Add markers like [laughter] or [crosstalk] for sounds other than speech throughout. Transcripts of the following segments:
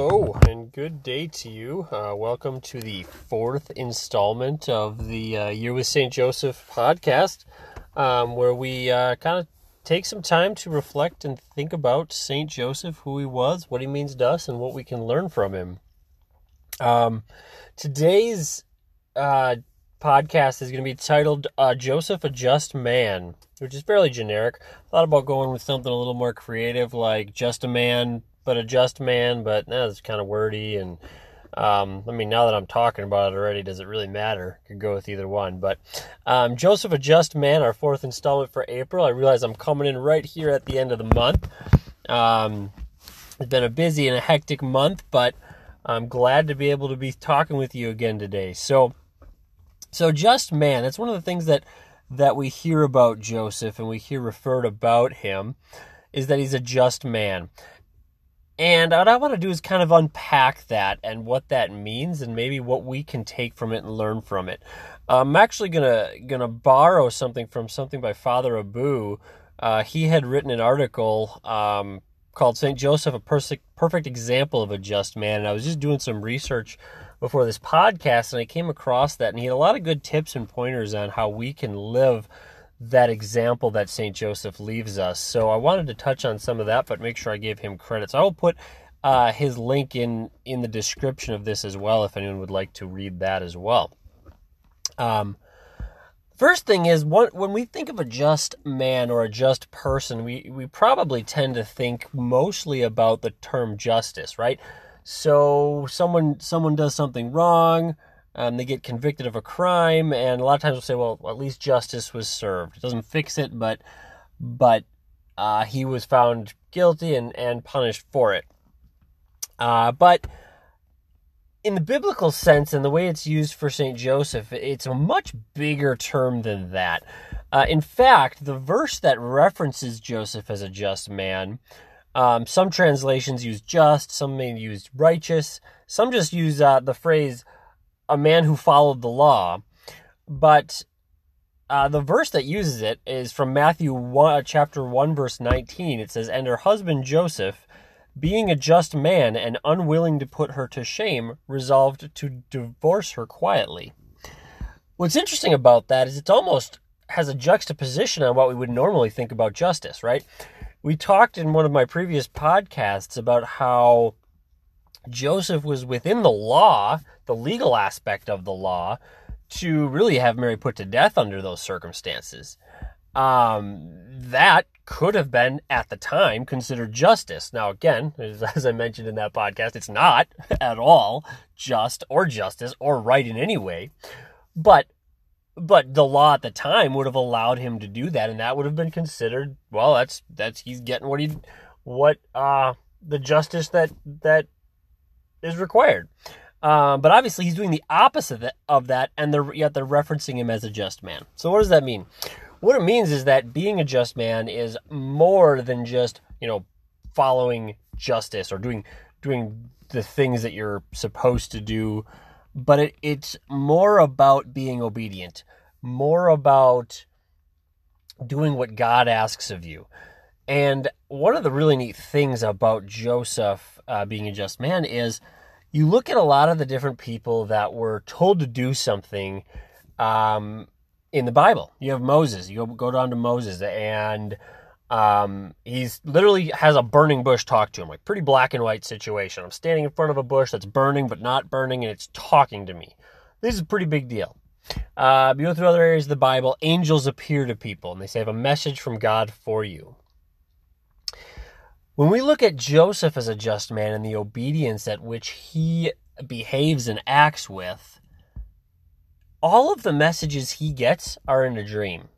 hello, and good day to you. Uh, welcome to the fourth installment of the uh, Year with St. Joseph podcast, um, where we uh, kind of take some time to reflect and think about St. Joseph, who he was, what he means to us, and what we can learn from him. Um, today's uh, podcast is going to be titled uh, Joseph, a Just Man, which is fairly generic. Thought about going with something a little more creative, like Just a Man but a just man, but that's kind of wordy. And um, I mean, now that I'm talking about it already, does it really matter? Could go with either one. But um, Joseph, a just man, our fourth installment for April. I realize I'm coming in right here at the end of the month. Um, it's been a busy and a hectic month, but I'm glad to be able to be talking with you again today. So, so just man, that's one of the things that that we hear about Joseph and we hear referred about him is that he's a just man. And what I want to do is kind of unpack that and what that means and maybe what we can take from it and learn from it. I'm actually gonna gonna borrow something from something by Father Abu. Uh, he had written an article um, called Saint Joseph, a perfect perfect example of a just man. And I was just doing some research before this podcast, and I came across that, and he had a lot of good tips and pointers on how we can live that example that St. Joseph leaves us. So I wanted to touch on some of that, but make sure I give him credit. So I will put uh, his link in in the description of this as well if anyone would like to read that as well. Um, first thing is when we think of a just man or a just person, we we probably tend to think mostly about the term justice, right? So someone someone does something wrong um, they get convicted of a crime, and a lot of times we'll say, well, at least justice was served. It doesn't fix it, but but uh, he was found guilty and, and punished for it. Uh, but in the biblical sense and the way it's used for St. Joseph, it's a much bigger term than that. Uh, in fact, the verse that references Joseph as a just man, um, some translations use just, some may use righteous, some just use uh, the phrase a man who followed the law. But uh, the verse that uses it is from Matthew 1, chapter 1, verse 19. It says, And her husband Joseph, being a just man and unwilling to put her to shame, resolved to divorce her quietly. What's interesting about that is it's almost has a juxtaposition on what we would normally think about justice, right? We talked in one of my previous podcasts about how Joseph was within the law, the legal aspect of the law, to really have Mary put to death under those circumstances. Um, that could have been at the time considered justice. Now, again, [laughs] as, I mentioned in that podcast, it's not [laughs] at all just or justice or right in any way. But but the law at the time would have allowed him to do that, and that would have been considered well. That's that's he's getting what he what uh the justice that that is required. Um, but obviously, he's doing the opposite of that, and they're, yet they're referencing him as a just man. So, what does that mean? What it means is that being a just man is more than just you know following justice or doing doing the things that you're supposed to do, but it, it's more about being obedient, more about doing what God asks of you. And one of the really neat things about Joseph uh, being a just man is you look at a lot of the different people that were told to do something um, in the Bible. You have Moses. You go, down to Moses, and um, he's literally has a burning bush talk to him, like pretty black and white situation. I'm standing in front of a bush that's burning but not burning, and it's talking to me. This is a pretty big deal. Uh, you go through other areas of the Bible, angels appear to people, and they say, I have a message from God for you. When we look at Joseph as a just man and the obedience at which he behaves and acts with, all of the messages he gets are in a dream.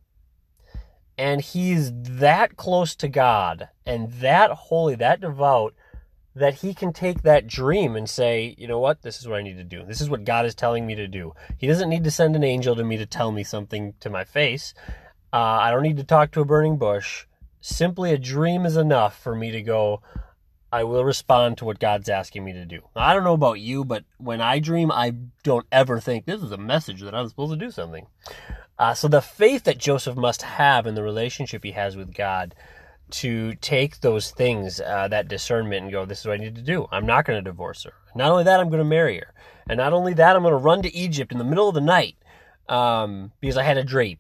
And he's that close to God and that holy, that devout, that he can take that dream and say, you know what, this is what I need to do. This is what God is telling me to do. He doesn't need to send an angel to me to tell me something to my face. Uh, I don't need to talk to a burning bush simply a dream is enough for me to go, I will respond to what God's asking me to do. I don't know about you, but when I dream, I don't ever think this is a message that I'm supposed to do something. Uh, so the faith that Joseph must have in the relationship he has with God to take those things, uh, that discernment, and go, this is what I need to do. I'm not going to divorce her. Not only that, I'm going to marry her. And not only that, I'm going to run to Egypt in the middle of the night um, because I had a dream.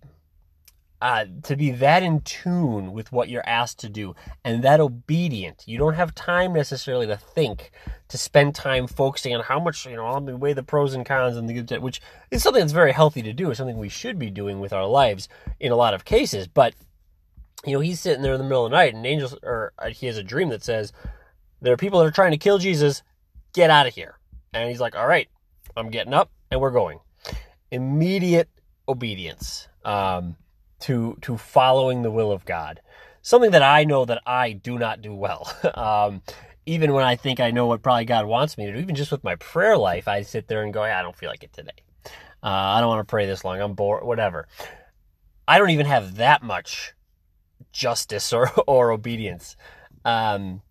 Uh, to be that in tune with what you're asked to do and that obedient. You don't have time necessarily to think, to spend time focusing on how much, you know, I'll weigh the pros and cons and the good, which is something that's very healthy to do. It's something we should be doing with our lives in a lot of cases. But, you know, he's sitting there in the middle of the night and angels, or uh, he has a dream that says, there are people that are trying to kill Jesus. Get out of here. And he's like, all right, I'm getting up and we're going. Immediate obedience. Um, to to following the will of God. Something that I know that I do not do well. [laughs] um, even when I think I know what probably God wants me to do, even just with my prayer life, I sit there and go, I don't feel like it today. Uh, I don't want to pray this long. I'm bored. Whatever. I don't even have that much justice [laughs] or or obedience. Um,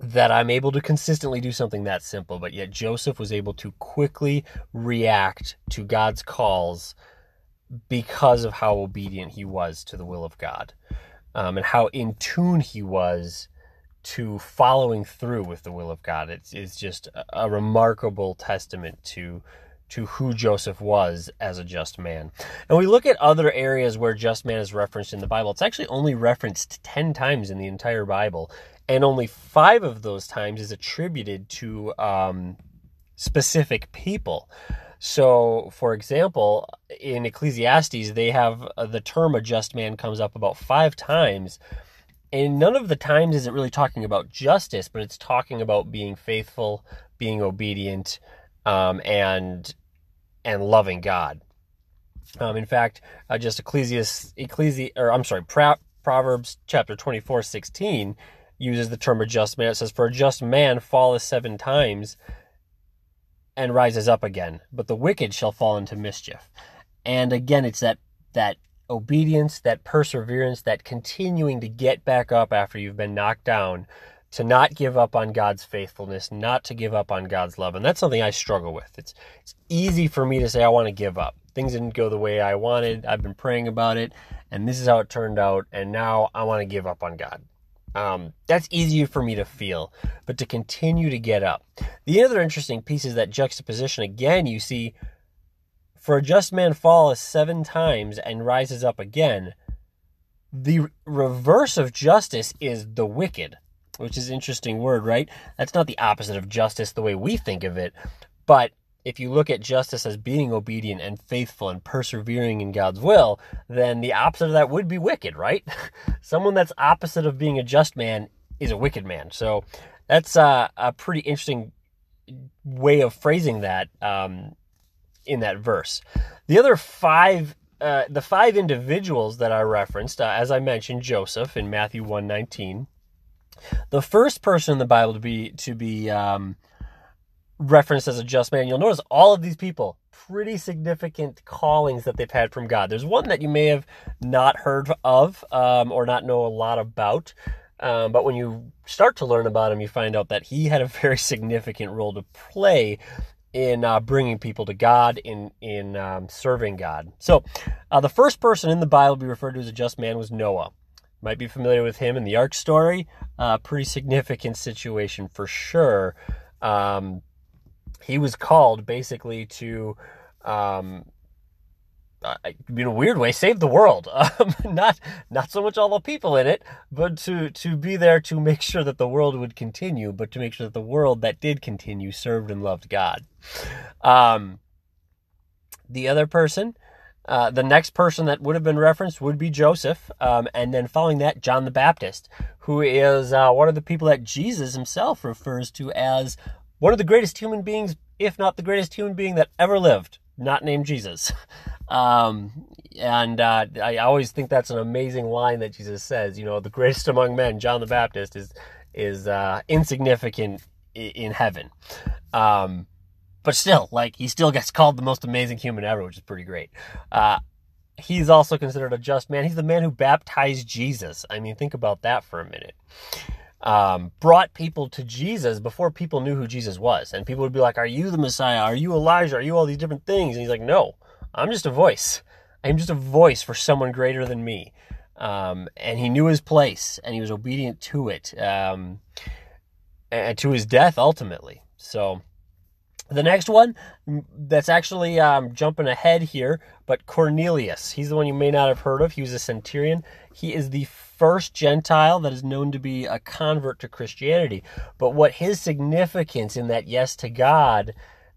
that I'm able to consistently do something that simple, but yet Joseph was able to quickly react to God's calls because of how obedient he was to the will of God um, and how in tune he was to following through with the will of God. It's, it's just a, remarkable testament to to who Joseph was as a just man. And we look at other areas where just man is referenced in the Bible. It's actually only referenced 10 times in the entire Bible, and only five of those times is attributed to um, specific people. So, for example, in Ecclesiastes, they have uh, the term a just man comes up about five times. And none of the times is it really talking about justice, but it's talking about being faithful, being obedient, um, and and loving God. Um, in fact, uh, just Ecclesiastes, Ecclesi, or I'm sorry, Pro- Proverbs chapter 24, 16 uses the term a just man. It says, For a just man falleth seven times and rises up again, but the wicked shall fall into mischief. And again, it's that that obedience, that perseverance, that continuing to get back up after you've been knocked down, to not give up on God's faithfulness, not to give up on God's love. And that's something I struggle with. It's it's easy for me to say I want to give up. Things didn't go the way I wanted. I've been praying about it, and this is how it turned out, and now I want to give up on God. Um, that's easier for me to feel, but to continue to get up. The other interesting piece is that juxtaposition. Again, you see, for a just man falleth seven times and rises up again. The reverse of justice is the wicked, which is an interesting word, right? That's not the opposite of justice the way we think of it, but if you look at justice as being obedient and faithful and persevering in God's will, then the opposite of that would be wicked, right? [laughs] Someone that's opposite of being a just man is a wicked man. So that's uh, a pretty interesting way of phrasing that um, in that verse. The other five. Uh, the five individuals that are referenced, uh, as I mentioned, Joseph in Matthew one nineteen, the first person in the Bible to be to be um, referenced as a just man, you'll notice all of these people, pretty significant callings that they've had from God. There's one that you may have not heard of um, or not know a lot about. Um, but when you start to learn about him, you find out that he had a very significant role to play in uh, bringing people to God, in in um, serving God. So, uh, the first person in the Bible to be referred to as a just man was Noah. Might be familiar with him in the Ark story. Uh, pretty significant situation for sure. Um, he was called basically to um, uh, in a weird way save the world. [laughs] Um, not not so much all the people in it but to to be there to make sure that the world would continue but to make sure that the world that did continue served and loved god. Um, the other person uh, the next person that would have been referenced would be Joseph, um, and then following that, John the Baptist, who is uh, one of the people that Jesus himself refers to as one of the greatest human beings, if not the greatest human being that ever lived, not named Jesus. [laughs] Um, and uh, I always think that's an amazing line that Jesus says. You know, the greatest among men, John the Baptist, is is uh, insignificant in heaven. Um, but still, like he still gets called the most amazing human ever, which is pretty great. Uh, he's also considered a just man. He's the man who baptized Jesus. I mean, think about that for a minute um, brought people to Jesus before people knew who Jesus was. And people would be like, Are you the Messiah? Are you Elijah? Are you all these different things? And he's like, No, I'm just a voice. I'm just a voice for someone greater than me. Um, and he knew his place and he was obedient to it um, and to his death ultimately. So the next one that's actually um, jumping ahead here, but Cornelius. He's the one you may not have heard of. He was a centurion. He is the first Gentile that is known to be a convert to Christianity. But what his significance in that yes to God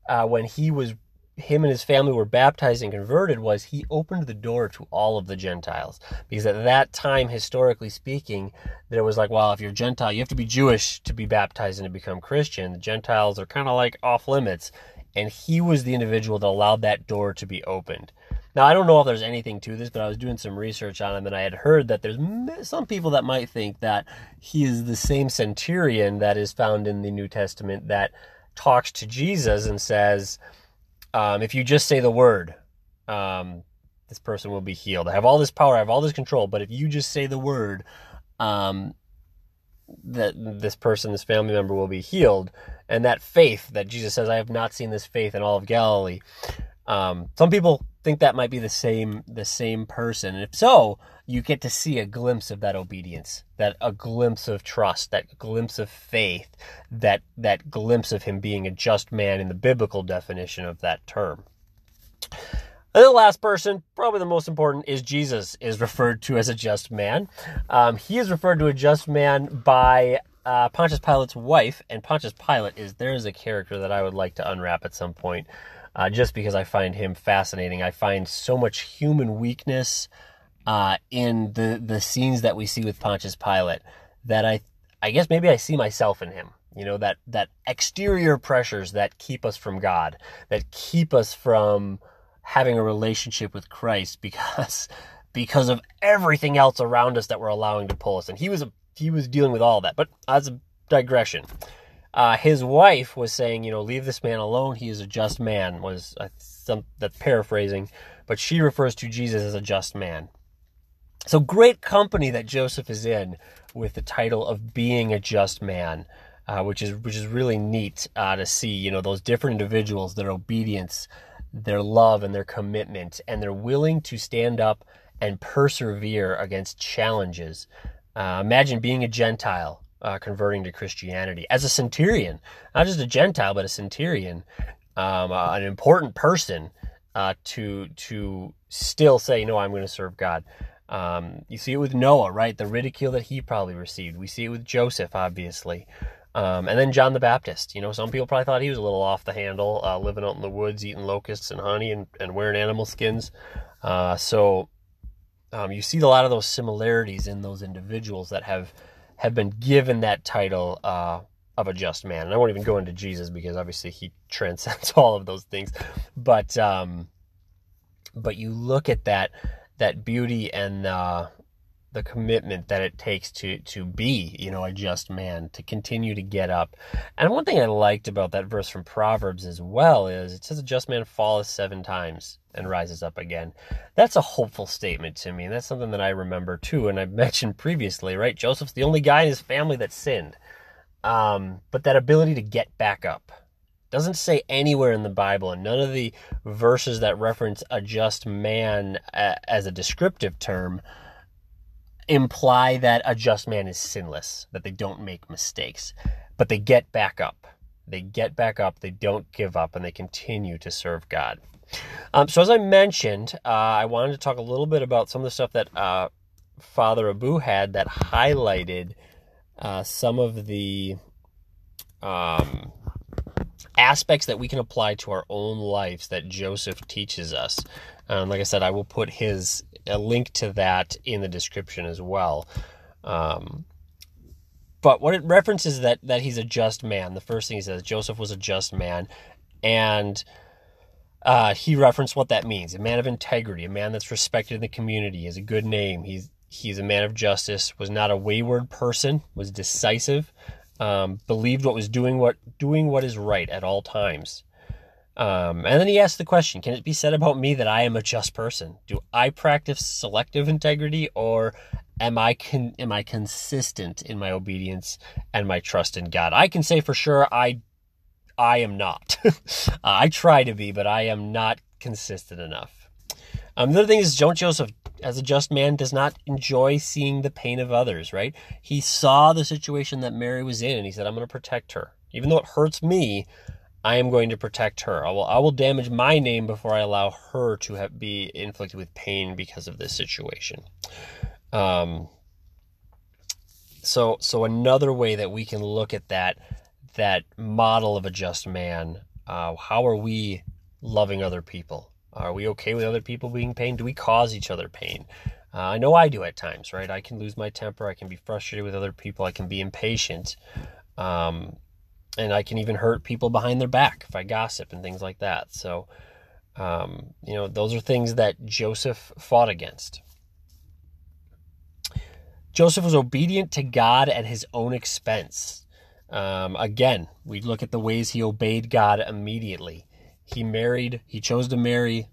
uh, when he was him and his family were baptized and converted was he opened the door to all of the Gentiles. Because at that time, historically speaking, there was like, well, if you're Gentile, you have to be Jewish to be baptized and to become Christian. The Gentiles are kind of like off limits. And he was the individual that allowed that door to be opened. Now, I don't know if there's anything to this, but I was doing some research on him and I had heard that there's some people that might think that he is the same centurion that is found in the New Testament that talks to Jesus and says, um, if you just say the word, um, this person will be healed. I have all this power, I have all this control, but if you just say the word, um, that this person, this family member will be healed. And that faith that Jesus says, I have not seen this faith in all of Galilee. Um, some people think that might be the same the same person. And if so, you get to see a glimpse of that obedience, that a glimpse of trust, that glimpse of faith, that that glimpse of him being a just man in the biblical definition of that term. And the last person, probably the most important, is Jesus, is referred to as a just man. Um, he is referred to a just man by uh, Pontius Pilate's wife, and Pontius Pilate is there is a character that I would like to unwrap at some point, uh, just because I find him fascinating. I find so much human weakness uh, in the the scenes that we see with Pontius Pilate that I I guess maybe I see myself in him. You know that that exterior pressures that keep us from God, that keep us from having a relationship with Christ because [laughs] because of everything else around us that we're allowing to pull us. And he was a, he was dealing with all that. But as a digression, uh, his wife was saying, you know, leave this man alone. He is a just man. Was uh, some that's paraphrasing, but she refers to Jesus as a just man. So great company that Joseph is in with the title of being a just man, uh, which is which is really neat uh, to see. You know those different individuals, their obedience, their love, and their commitment, and they're willing to stand up and persevere against challenges. Uh, imagine being a Gentile uh, converting to Christianity as a centurion, not just a Gentile, but a centurion, um, uh, an important person uh, to to still say, no, I'm going to serve God. Um, you see it with Noah, right? The ridicule that he probably received. We see it with Joseph, obviously. Um, and then John the Baptist. You know, some people probably thought he was a little off the handle, uh, living out in the woods, eating locusts and honey and, and wearing animal skins. Uh, so um, you see a lot of those similarities in those individuals that have have been given that title uh, of a just man. And I won't even go into Jesus because obviously he [laughs] transcends all of those things. But um, but you look at that that beauty and uh, the commitment that it takes to to be, you know, a just man, to continue to get up. And one thing I liked about that verse from Proverbs as well is it says a just man falleth seven times and rises up again. That's a hopeful statement to me. And that's something that I remember too. And I [laughs] mentioned previously, right? Joseph's the only guy in his family that sinned. Um, but that ability to get back up doesn't say anywhere in the Bible, and none of the verses that reference a just man as a descriptive term imply that a just man is sinless, that they don't make mistakes, but they get back up. They get back up, they don't give up, and they continue to serve God. Um, so, as I mentioned, uh, I wanted to talk a little bit about some of the stuff that uh, Father Abu had that highlighted uh, some of the um, aspects that we can apply to our own lives that Joseph teaches us. Um, like I said, I will put his a link to that in the description as well. Um, but what it references that that he's a just man. The first thing he says, Joseph was a just man, and uh, he referenced what that means: a man of integrity, a man that's respected in the community, has a good name. He's he's a man of justice. Was not a wayward person. Was decisive um, believed what was doing what doing what is right at all times. Um, and then he asked the question: Can it be said about me that I am a just person? Do I practice selective integrity, or am I con- am I consistent in my obedience and my trust in God? I can say for sure I I am not. [laughs] I try to be, but I am not consistent enough. Um, the other thing is, Don't Joseph, as a just man, does not enjoy seeing the pain of others, right? He saw the situation that Mary was in and he said, I'm going to protect her. Even though it hurts me, I am going to protect her. I will, I will damage my name before I allow her to have, be inflicted with pain because of this situation. Um, so, so another way that we can look at that, that model of a just man, uh, how are we loving other people? Are we okay with other people being pain? Do we cause each other pain? Uh, I know I do at times, right? I can lose my temper. I can be frustrated with other people. I can be impatient. Um, and I can even hurt people behind their back if I gossip and things like that. So, um, you know, those are things that Joseph fought against. Joseph was obedient to God at his own expense. Um, again, we look at the ways he obeyed God immediately he married, he chose to marry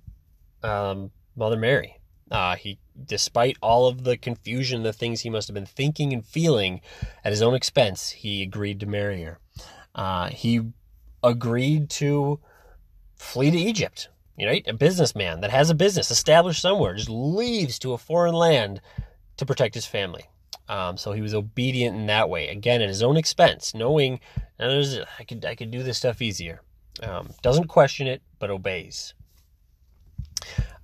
um, Mother Mary. Uh, he, despite all of the confusion, the things he must have been thinking and feeling at his own expense, he agreed to marry her. Uh, he agreed to flee to Egypt. You know, a businessman that has a business established somewhere just leaves to a foreign land to protect his family. Um, so he was obedient in that way. Again, at his own expense, knowing I could I could do this stuff easier. Um, doesn't question it, but obeys.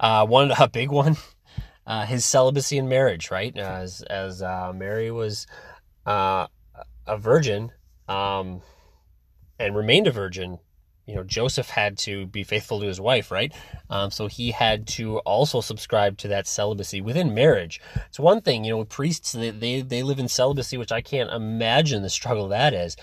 Uh, one a big one, [laughs] uh, his celibacy in marriage, right? As as uh, Mary was uh, a virgin um, and remained a virgin, you know Joseph had to be faithful to his wife, right? Um, so he had to also subscribe to that celibacy within marriage. It's one thing, you know, priests they, they they live in celibacy, which I can't imagine the struggle that is,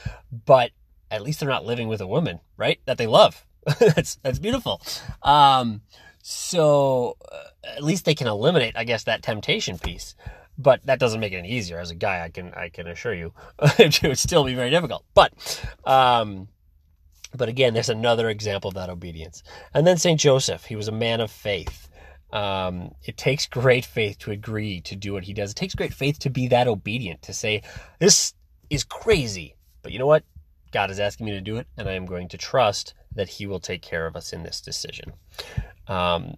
but at least they're not living with a woman, right? That they love. [laughs] that's that's beautiful. Um, so uh, at least they can eliminate, I guess, that temptation piece. But that doesn't make it any easier. As a guy, I can I can assure you, [laughs] it would still be very difficult. But um, but again, there's another example of that obedience. And then Saint Joseph, he was a man of faith. Um, it takes great faith to agree to do what he does. It takes great faith to be that obedient, to say, this is crazy, but you know what? God is asking me to do it, and I am going to trust that He will take care of us in this decision. Um,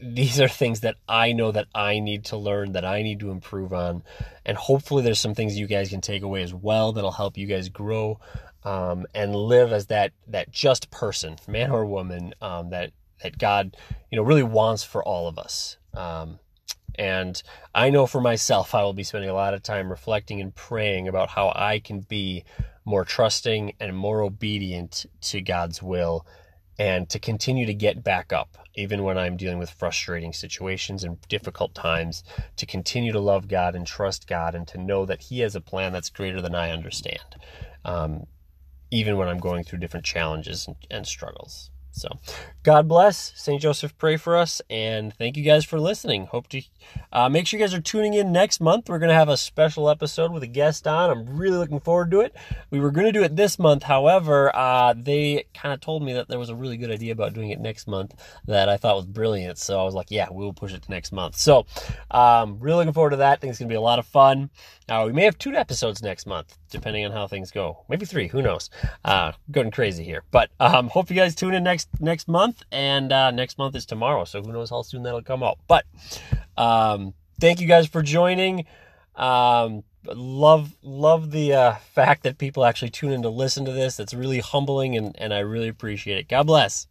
these are things that I know that I need to learn, that I need to improve on, and hopefully there's some things you guys can take away as well that'll help you guys grow um, and live as that that just person, man or woman, um, that that God, you know, really wants for all of us. Um, and I know for myself, I will be spending a lot of time reflecting and praying about how I can be more trusting and more obedient to God's will and to continue to get back up even when I'm dealing with frustrating situations and difficult times to continue to love God and trust God and to know that he has a plan that's greater than I understand um, even when I'm going through different challenges and, and struggles so, God bless. St. Joseph, pray for us. And thank you guys for listening. Hope to uh, make sure you guys are tuning in next month. We're going to have a special episode with a guest on. I'm really looking forward to it. We were going to do it this month. However, uh, they kind of told me that there was a really good idea about doing it next month that I thought was brilliant. So I was like, yeah, we'll push it to next month. So, um, really looking forward to that. I think it's going to be a lot of fun. Uh, we may have two episodes next month, depending on how things go. Maybe three. Who knows? Uh, going crazy here. But um, hope you guys tune in next next month. And uh, next month is tomorrow, so who knows how soon that'll come out. But um, thank you guys for joining. Um, love love the uh, fact that people actually tune in to listen to this. It's really humbling, and, and I really appreciate it. God bless.